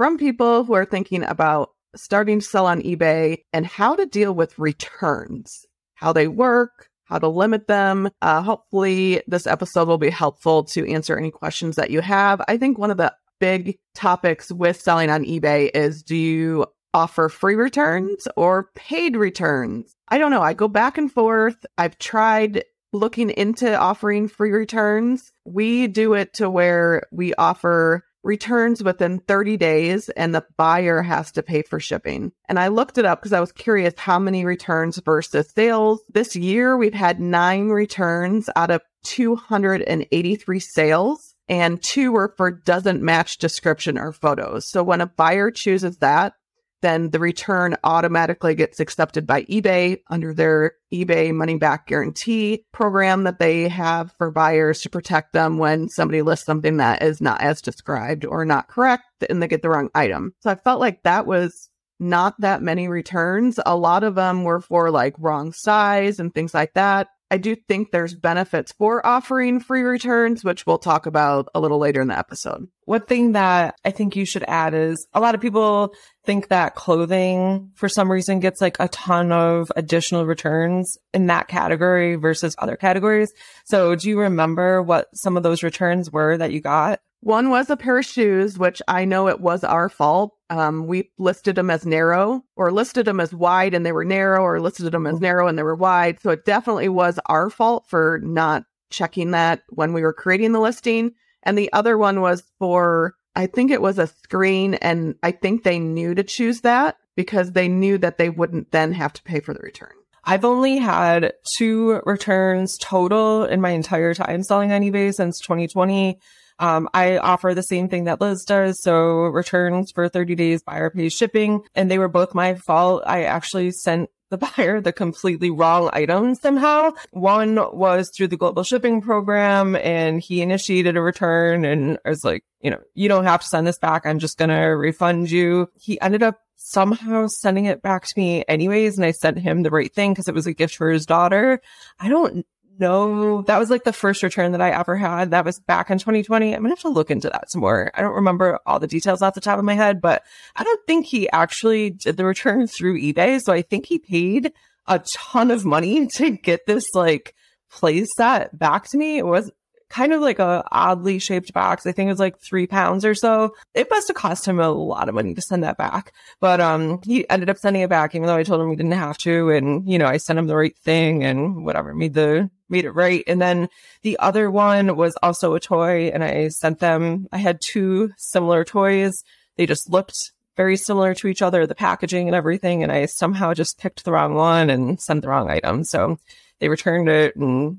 from people who are thinking about starting to sell on eBay and how to deal with returns, how they work, how to limit them. Uh, hopefully, this episode will be helpful to answer any questions that you have. I think one of the big topics with selling on eBay is do you offer free returns or paid returns? I don't know. I go back and forth. I've tried looking into offering free returns. We do it to where we offer returns within 30 days and the buyer has to pay for shipping. And I looked it up because I was curious how many returns versus sales. This year we've had nine returns out of 283 sales and two were for doesn't match description or photos. So when a buyer chooses that, then the return automatically gets accepted by eBay under their eBay money back guarantee program that they have for buyers to protect them when somebody lists something that is not as described or not correct and they get the wrong item. So I felt like that was not that many returns. A lot of them were for like wrong size and things like that. I do think there's benefits for offering free returns, which we'll talk about a little later in the episode. One thing that I think you should add is a lot of people think that clothing for some reason gets like a ton of additional returns in that category versus other categories. So do you remember what some of those returns were that you got? One was a pair of shoes, which I know it was our fault. Um, we listed them as narrow or listed them as wide and they were narrow or listed them as narrow and they were wide. So it definitely was our fault for not checking that when we were creating the listing. And the other one was for, I think it was a screen. And I think they knew to choose that because they knew that they wouldn't then have to pay for the return. I've only had two returns total in my entire time selling on eBay since 2020. Um, I offer the same thing that Liz does. So returns for 30 days, buyer pays shipping. And they were both my fault. I actually sent the buyer the completely wrong item somehow. One was through the global shipping program and he initiated a return and I was like, you know, you don't have to send this back. I'm just going to refund you. He ended up somehow sending it back to me anyways. And I sent him the right thing because it was a gift for his daughter. I don't no, that was like the first return that I ever had. That was back in 2020. I'm gonna have to look into that some more. I don't remember all the details off the top of my head, but I don't think he actually did the return through eBay. So I think he paid a ton of money to get this like play set back to me. It was kind of like a oddly shaped box. I think it was like three pounds or so. It must have cost him a lot of money to send that back. But um he ended up sending it back, even though I told him we didn't have to. And, you know, I sent him the right thing and whatever, made the made it right. And then the other one was also a toy and I sent them I had two similar toys. They just looked very similar to each other, the packaging and everything, and I somehow just picked the wrong one and sent the wrong item. So they returned it and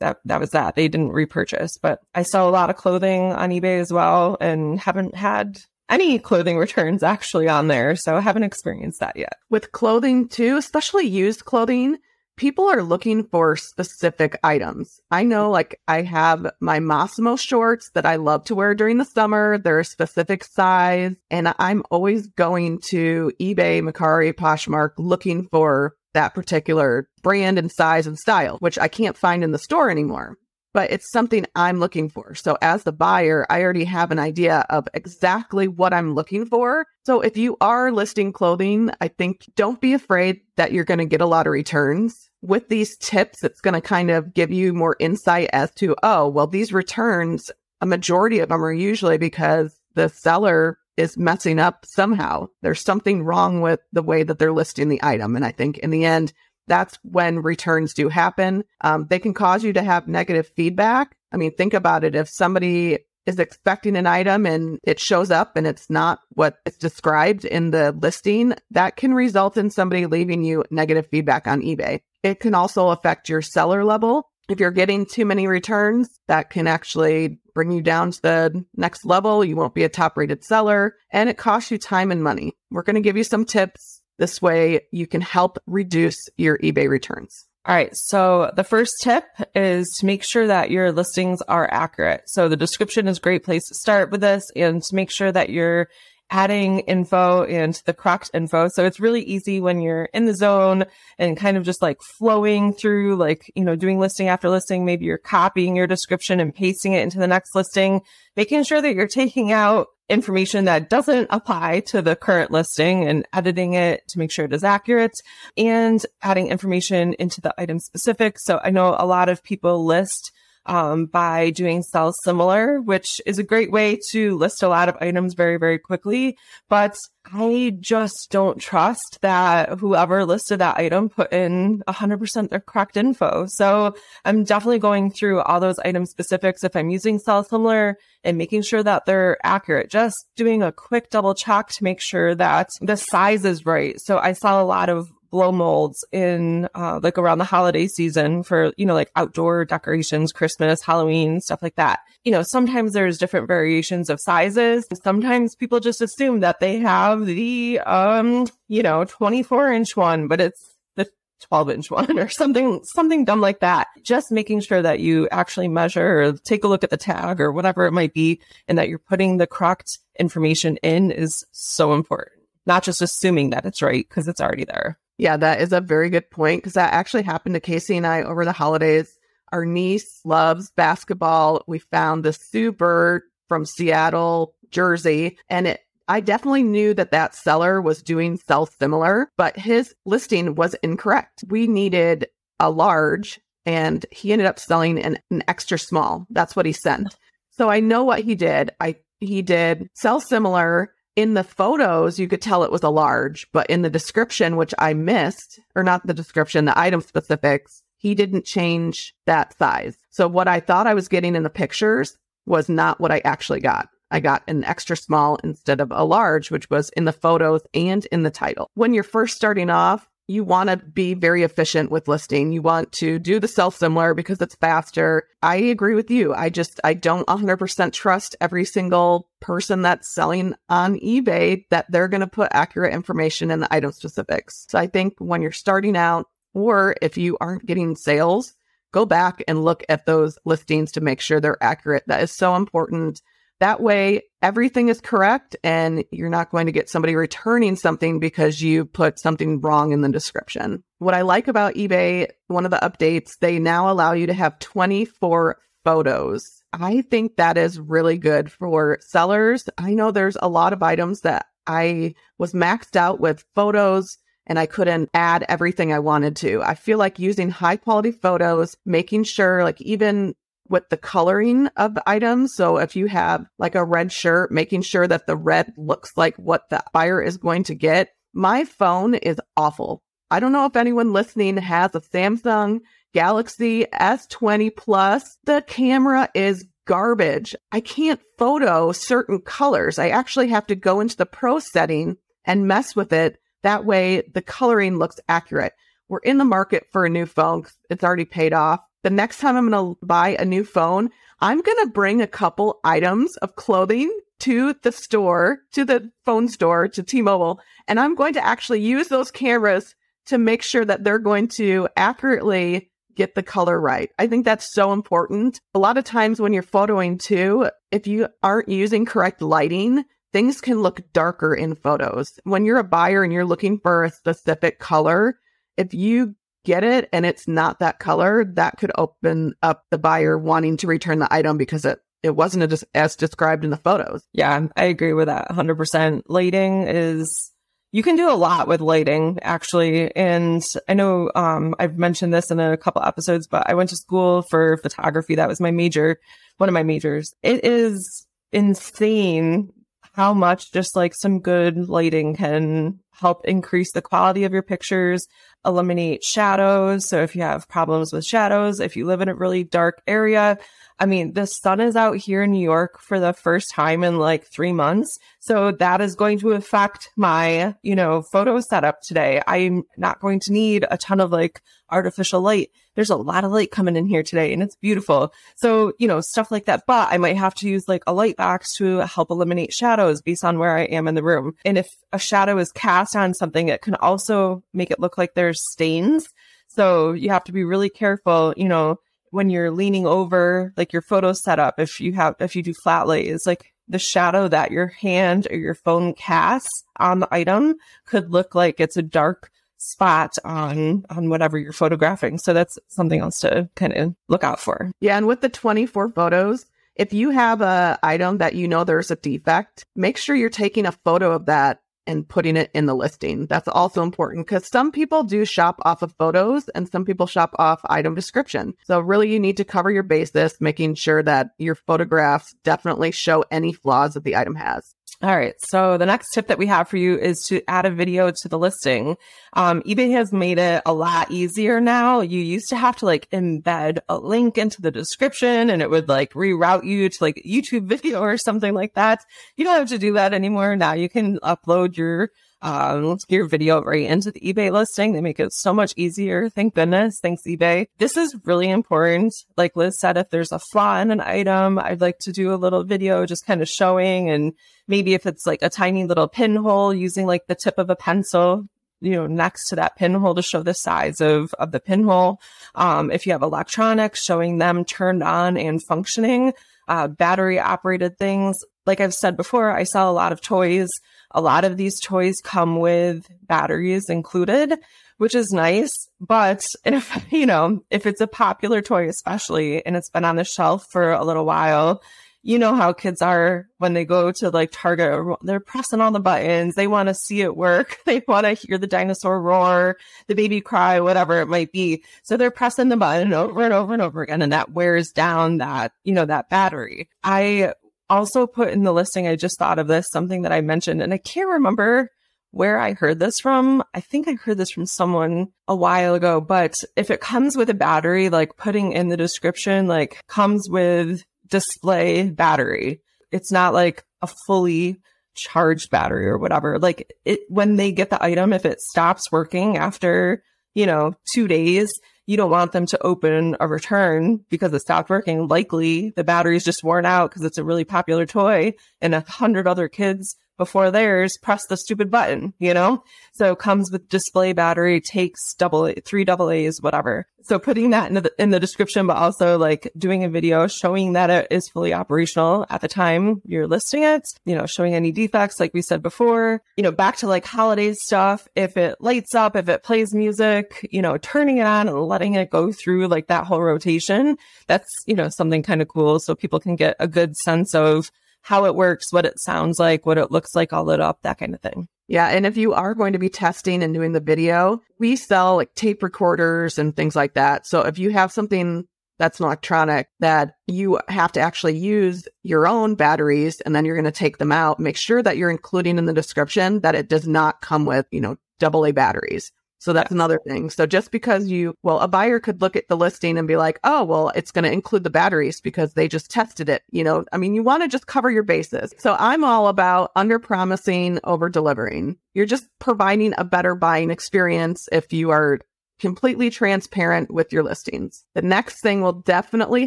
that that was that. They didn't repurchase, but I sell a lot of clothing on eBay as well and haven't had any clothing returns actually on there, so I haven't experienced that yet. With clothing too, especially used clothing, people are looking for specific items. I know like I have my Mossimo shorts that I love to wear during the summer. They're a specific size and I'm always going to eBay, Mercari, Poshmark looking for that particular brand and size and style, which I can't find in the store anymore. But it's something I'm looking for. So as the buyer, I already have an idea of exactly what I'm looking for. So if you are listing clothing, I think don't be afraid that you're going to get a lot of returns. With these tips, it's going to kind of give you more insight as to, oh, well, these returns, a majority of them are usually because the seller is messing up somehow. There's something wrong with the way that they're listing the item. And I think in the end, that's when returns do happen. Um, they can cause you to have negative feedback. I mean, think about it. If somebody is expecting an item and it shows up and it's not what is described in the listing, that can result in somebody leaving you negative feedback on eBay. It can also affect your seller level If you're getting too many returns, that can actually bring you down to the next level. You won't be a top rated seller and it costs you time and money. We're going to give you some tips. This way you can help reduce your eBay returns. All right. So the first tip is to make sure that your listings are accurate. So the description is a great place to start with this and to make sure that you're adding info and the correct info. So it's really easy when you're in the zone and kind of just like flowing through, like, you know, doing listing after listing. Maybe you're copying your description and pasting it into the next listing, making sure that you're taking out information that doesn't apply to the current listing and editing it to make sure it is accurate and adding information into the item specific. So I know a lot of people list um, by doing sell similar, which is a great way to list a lot of items very, very quickly. But I just don't trust that whoever listed that item put in 100% their correct info. So I'm definitely going through all those item specifics if I'm using sell similar and making sure that they're accurate. Just doing a quick double check to make sure that the size is right. So I saw a lot of blow molds in uh, like around the holiday season for you know like outdoor decorations christmas halloween stuff like that. You know sometimes there's different variations of sizes. Sometimes people just assume that they have the um you know 24 inch one but it's the 12 inch one or something something dumb like that. Just making sure that you actually measure or take a look at the tag or whatever it might be and that you're putting the correct information in is so important. Not just assuming that it's right because it's already there yeah, that is a very good point because that actually happened to Casey and I over the holidays. Our niece loves basketball. We found the Sue Bird from Seattle, Jersey, and it I definitely knew that that seller was doing sell similar, but his listing was incorrect. We needed a large and he ended up selling an, an extra small. That's what he sent. So I know what he did. I he did sell similar in the photos, you could tell it was a large, but in the description, which I missed, or not the description, the item specifics, he didn't change that size. So what I thought I was getting in the pictures was not what I actually got. I got an extra small instead of a large, which was in the photos and in the title. When you're first starting off, you want to be very efficient with listing. You want to do the sell similar because it's faster. I agree with you. I just, I don't 100% trust every single person that's selling on eBay that they're going to put accurate information in the item specifics. So I think when you're starting out or if you aren't getting sales, go back and look at those listings to make sure they're accurate. That is so important that way, everything is correct and you're not going to get somebody returning something because you put something wrong in the description. What I like about eBay, one of the updates, they now allow you to have 24 photos. I think that is really good for sellers. I know there's a lot of items that I was maxed out with photos and I couldn't add everything I wanted to. I feel like using high quality photos, making sure like even with the coloring of the items. So if you have like a red shirt, making sure that the red looks like what the buyer is going to get. My phone is awful. I don't know if anyone listening has a Samsung Galaxy S20 Plus. The camera is garbage. I can't photo certain colors. I actually have to go into the pro setting and mess with it. That way the coloring looks accurate. We're in the market for a new phone. It's already paid off the next time I'm going to buy a new phone, I'm going to bring a couple items of clothing to the store, to the phone store, to T-Mobile, and I'm going to actually use those cameras to make sure that they're going to accurately get the color right. I think that's so important. A lot of times when you're photoing too, if you aren't using correct lighting, things can look darker in photos. When you're a buyer and you're looking for a specific color, if you get it and it's not that color, that could open up the buyer wanting to return the item because it it wasn't as described in the photos. Yeah, I agree with that 100%. Lighting is you can do a lot with lighting actually and i know um, i've mentioned this in a couple episodes but i went to school for photography that was my major one of my majors it is insane how much just like some good lighting can help increase the quality of your pictures eliminate shadows. So if you have problems with shadows, if you live in a really dark area, I mean, the sun is out here in New York for the first time in like three months. So that is going to affect my, you know, photo setup today. I'm not going to need a ton of like artificial light. There's a lot of light coming in here today and it's beautiful. So, you know, stuff like that. But I might have to use like a light box to help eliminate shadows based on where I am in the room. And if a shadow is cast on something, it can also make it look like there's stains. So you have to be really careful, you know, when you're leaning over, like your photo setup, if you have, if you do flat lays, like the shadow that your hand or your phone casts on the item could look like it's a dark spot on on whatever you're photographing. So that's something else to kind of look out for. Yeah, and with the 24 photos, if you have a item that you know there's a defect, make sure you're taking a photo of that and putting it in the listing. That's also important because some people do shop off of photos and some people shop off item description. So really you need to cover your basis, making sure that your photographs definitely show any flaws that the item has. All right. So the next tip that we have for you is to add a video to the listing. Um, eBay has made it a lot easier now. You used to have to like embed a link into the description and it would like reroute you to like YouTube video or something like that. You don't have to do that anymore. Now you can upload your um, let's get your video right into the eBay listing. They make it so much easier. Thank goodness. Thanks, eBay. This is really important. Like Liz said, if there's a flaw in an item, I'd like to do a little video just kind of showing and maybe if it's like a tiny little pinhole using like the tip of a pencil, you know, next to that pinhole to show the size of, of the pinhole. Um, if you have electronics showing them turned on and functioning, uh, battery operated things. Like I've said before, I sell a lot of toys. A lot of these toys come with batteries included, which is nice. But if, you know, if it's a popular toy, especially, and it's been on the shelf for a little while, you know how kids are when they go to like Target, they're pressing all the buttons. They want to see it work. They want to hear the dinosaur roar, the baby cry, whatever it might be. So they're pressing the button over and over and over again. And that wears down that, you know, that battery. I also put in the listing, I just thought of this, something that I mentioned, and I can't remember where I heard this from. I think I heard this from someone a while ago, but if it comes with a battery, like putting in the description, like comes with display battery. It's not like a fully charged battery or whatever. Like it, when they get the item, if it stops working after, you know, two days, you don't want them to open a return because it stopped working. Likely the battery's just worn out because it's a really popular toy and a hundred other kids before theirs press the stupid button, you know? So comes with display battery, takes double A, three double A's, whatever. So putting that in the, in the description, but also like doing a video showing that it is fully operational at the time you're listing it, you know, showing any defects, like we said before, you know, back to like holiday stuff. If it lights up, if it plays music, you know, turning it on and letting it go through like that whole rotation, that's, you know, something kind of cool. So people can get a good sense of how it works, what it sounds like, what it looks like all lit up, that kind of thing. Yeah. And if you are going to be testing and doing the video, we sell like tape recorders and things like that. So if you have something that's an electronic that you have to actually use your own batteries and then you're going to take them out, make sure that you're including in the description that it does not come with, you know, double A batteries. So that's another thing. So just because you, well, a buyer could look at the listing and be like, oh, well, it's going to include the batteries because they just tested it. You know, I mean, you want to just cover your bases. So I'm all about under promising, over delivering. You're just providing a better buying experience if you are completely transparent with your listings. The next thing will definitely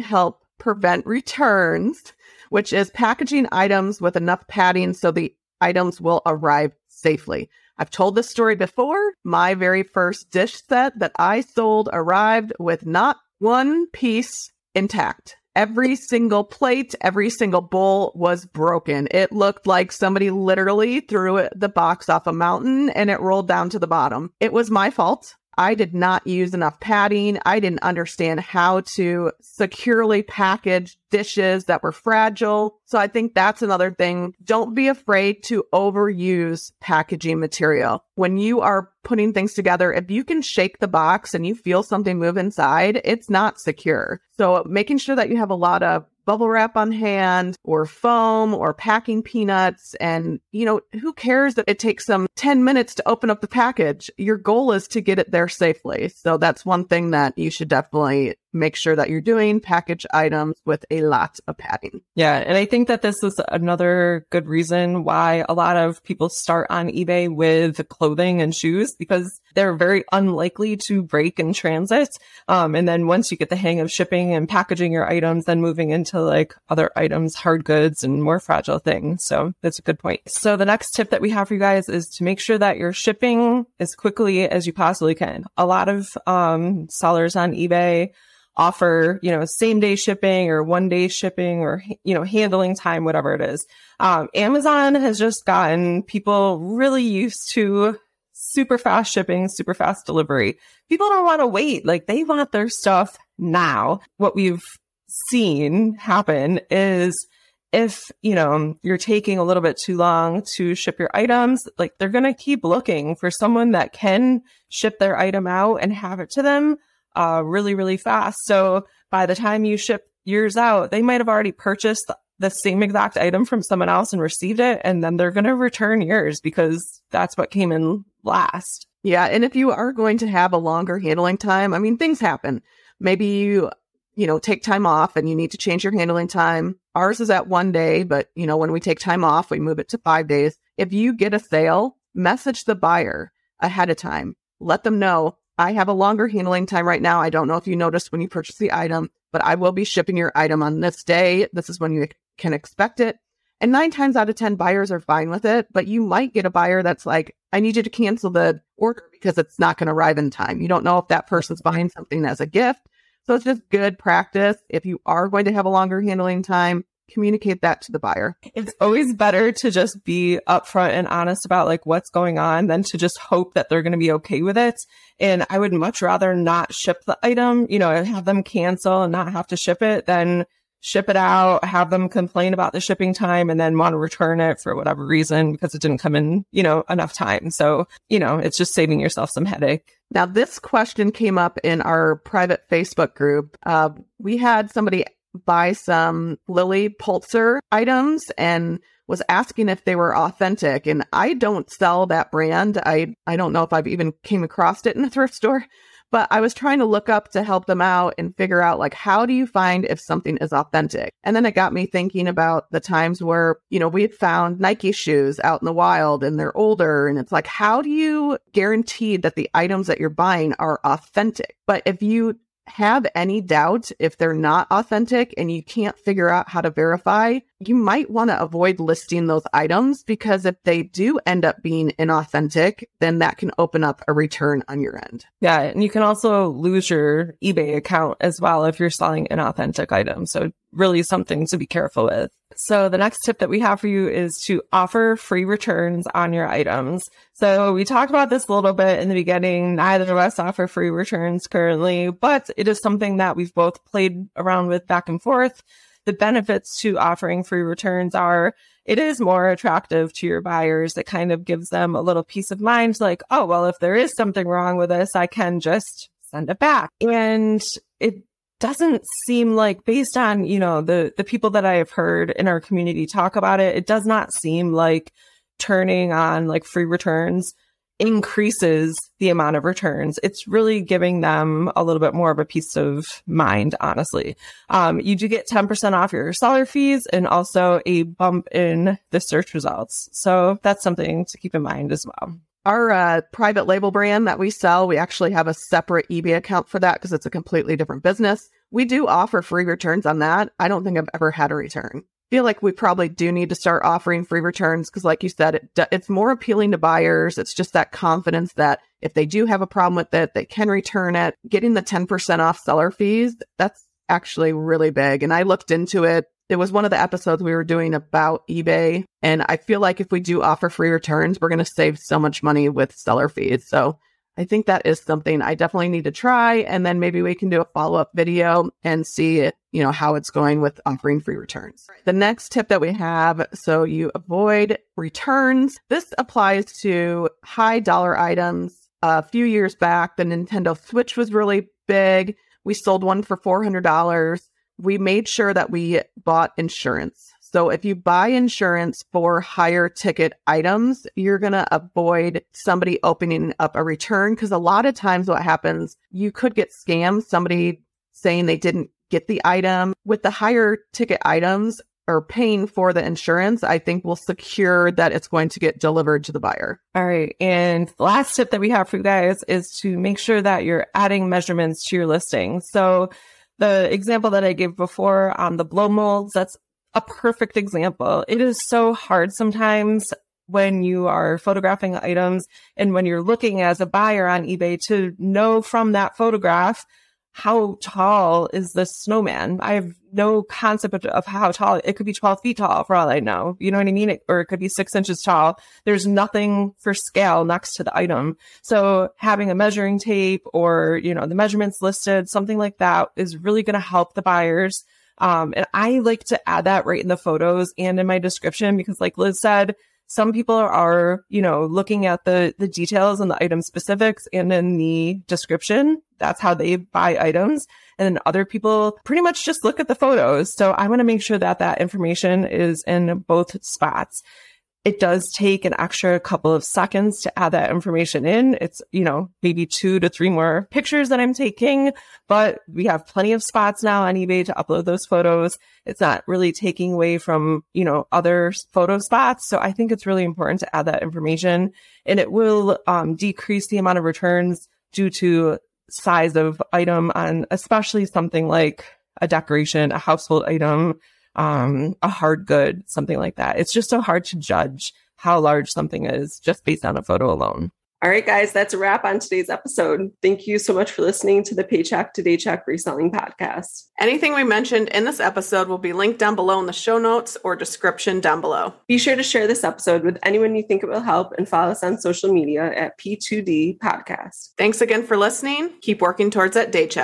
help prevent returns, which is packaging items with enough padding so the items will arrive safely. I've told this story before. My very first dish set that I sold arrived with not one piece intact. Every single plate, every single bowl was broken. It looked like somebody literally threw the box off a mountain and it rolled down to the bottom. It was my fault. I did not use enough padding. I didn't understand how to securely package dishes that were fragile. So I think that's another thing. Don't be afraid to overuse packaging material. When you are putting things together, if you can shake the box and you feel something move inside, it's not secure. So making sure that you have a lot of bubble wrap on hand or foam or packing peanuts. And, you know, who cares that it takes them 10 minutes to open up the package? Your goal is to get it there safely. So that's one thing that you should definitely make sure that you're doing package items with a lot of padding. Yeah. And I think that this is another good reason why a lot of people start on eBay with clothing and shoes because they're very unlikely to break in transit. Um, and then once you get the hang of shipping and packaging your items, then moving into like other items, hard goods and more fragile things. So that's a good point. So the next tip that we have for you guys is to make sure that you're shipping as quickly as you possibly can. A lot of, um, sellers on eBay offer, you know, same day shipping or one day shipping or, you know, handling time, whatever it is. Um, Amazon has just gotten people really used to super fast shipping, super fast delivery. People don't want to wait. Like they want their stuff now. What we've seen happen is if, you know, you're taking a little bit too long to ship your items, like they're going to keep looking for someone that can ship their item out and have it to them uh, really, really fast. So by the time you ship yours out, they might have already purchased the same exact item from someone else and received it. And then they're going to return yours because that's what came in last. Yeah. And if you are going to have a longer handling time, I mean, things happen. Maybe you, you know, take time off and you need to change your handling time. Ours is at one day, but you know, when we take time off, we move it to five days. If you get a sale, message the buyer ahead of time. Let them know I have a longer handling time right now. I don't know if you noticed when you purchase the item, but I will be shipping your item on this day. This is when you can expect it. And nine times out of 10 buyers are fine with it, but you might get a buyer that's like, I need you to cancel the order because it's not going to arrive in time. You don't know if that person's buying something as a gift. So it's just good practice. If you are going to have a longer handling time, communicate that to the buyer. It's always better to just be upfront and honest about like what's going on than to just hope that they're going to be okay with it. And I would much rather not ship the item, you know, have them cancel and not have to ship it than ship it out, have them complain about the shipping time and then want to return it for whatever reason because it didn't come in, you know, enough time. So, you know, it's just saving yourself some headache. Now, this question came up in our private Facebook group. Uh, we had somebody buy some Lilly Pulitzer items and was asking if they were authentic. And I don't sell that brand. I, I don't know if I've even came across it in a thrift store, but I was trying to look up to help them out and figure out like, how do you find if something is authentic? And then it got me thinking about the times where, you know, we had found Nike shoes out in the wild and they're older. And it's like, how do you guarantee that the items that you're buying are authentic? But if you have any doubt if they're not authentic and you can't figure out how to verify, you might want to avoid listing those items because if they do end up being inauthentic, then that can open up a return on your end. Yeah. And you can also lose your eBay account as well if you're selling inauthentic items. So really something to be careful with. So the next tip that we have for you is to offer free returns on your items. So we talked about this a little bit in the beginning. Neither of us offer free returns currently, but it is something that we've both played around with back and forth. The benefits to offering free returns are it is more attractive to your buyers. It kind of gives them a little peace of mind like, oh, well, if there is something wrong with this, I can just send it back. And it doesn't seem like based on, you know, the, the people that I have heard in our community talk about it, it does not seem like turning on like free returns increases the amount of returns. It's really giving them a little bit more of a peace of mind, honestly. Um, you do get 10% off your seller fees and also a bump in the search results. So that's something to keep in mind as well. Our uh, private label brand that we sell, we actually have a separate eBay account for that because it's a completely different business. We do offer free returns on that. I don't think I've ever had a return. Feel like we probably do need to start offering free returns because, like you said, it, it's more appealing to buyers. It's just that confidence that if they do have a problem with it, they can return it. Getting the 10% off seller fees, that's actually really big. And I looked into it it was one of the episodes we were doing about eBay. And I feel like if we do offer free returns, we're going to save so much money with seller fees. So I think that is something I definitely need to try. And then maybe we can do a follow up video and see, you know, how it's going with offering free returns. The next tip that we have. So you avoid returns. This applies to high dollar items. A few years back, the Nintendo Switch was really big. We sold one for $400 we made sure that we bought insurance. So if you buy insurance for higher ticket items, you're going to avoid somebody opening up a return because a lot of times what happens, you could get scammed. Somebody saying they didn't get the item. With the higher ticket items or paying for the insurance, I think will secure that it's going to get delivered to the buyer. All right. And the last tip that we have for you guys is to make sure that you're adding measurements to your listing. So the example that I gave before on the blow molds, that's a perfect example. It is so hard sometimes when you are photographing items and when you're looking as a buyer on eBay to know from that photograph how tall is this snowman? I have no concept of how tall it could be 12 feet tall for all I know. You know what I mean? It, or it could be six inches tall. There's nothing for scale next to the item. So having a measuring tape or, you know, the measurements listed, something like that is really going to help the buyers. Um, and I like to add that right in the photos and in my description because like Liz said, some people are, you know, looking at the, the details and the item specifics and in the description. That's how they buy items. And then other people pretty much just look at the photos. So I want to make sure that that information is in both spots it does take an extra couple of seconds to add that information in. It's, you know, maybe two to three more pictures that I'm taking, but we have plenty of spots now on eBay to upload those photos. It's not really taking away from, you know, other photo spots. So I think it's really important to add that information and it will um, decrease the amount of returns due to size of item on especially something like a decoration, a household item, um, a hard good, something like that. It's just so hard to judge how large something is just based on a photo alone. All right, guys, that's a wrap on today's episode. Thank you so much for listening to the Paycheck to Daycheck Reselling Podcast. Anything we mentioned in this episode will be linked down below in the show notes or description down below. Be sure to share this episode with anyone you think it will help and follow us on social media at P2D Podcast. Thanks again for listening. Keep working towards that day check.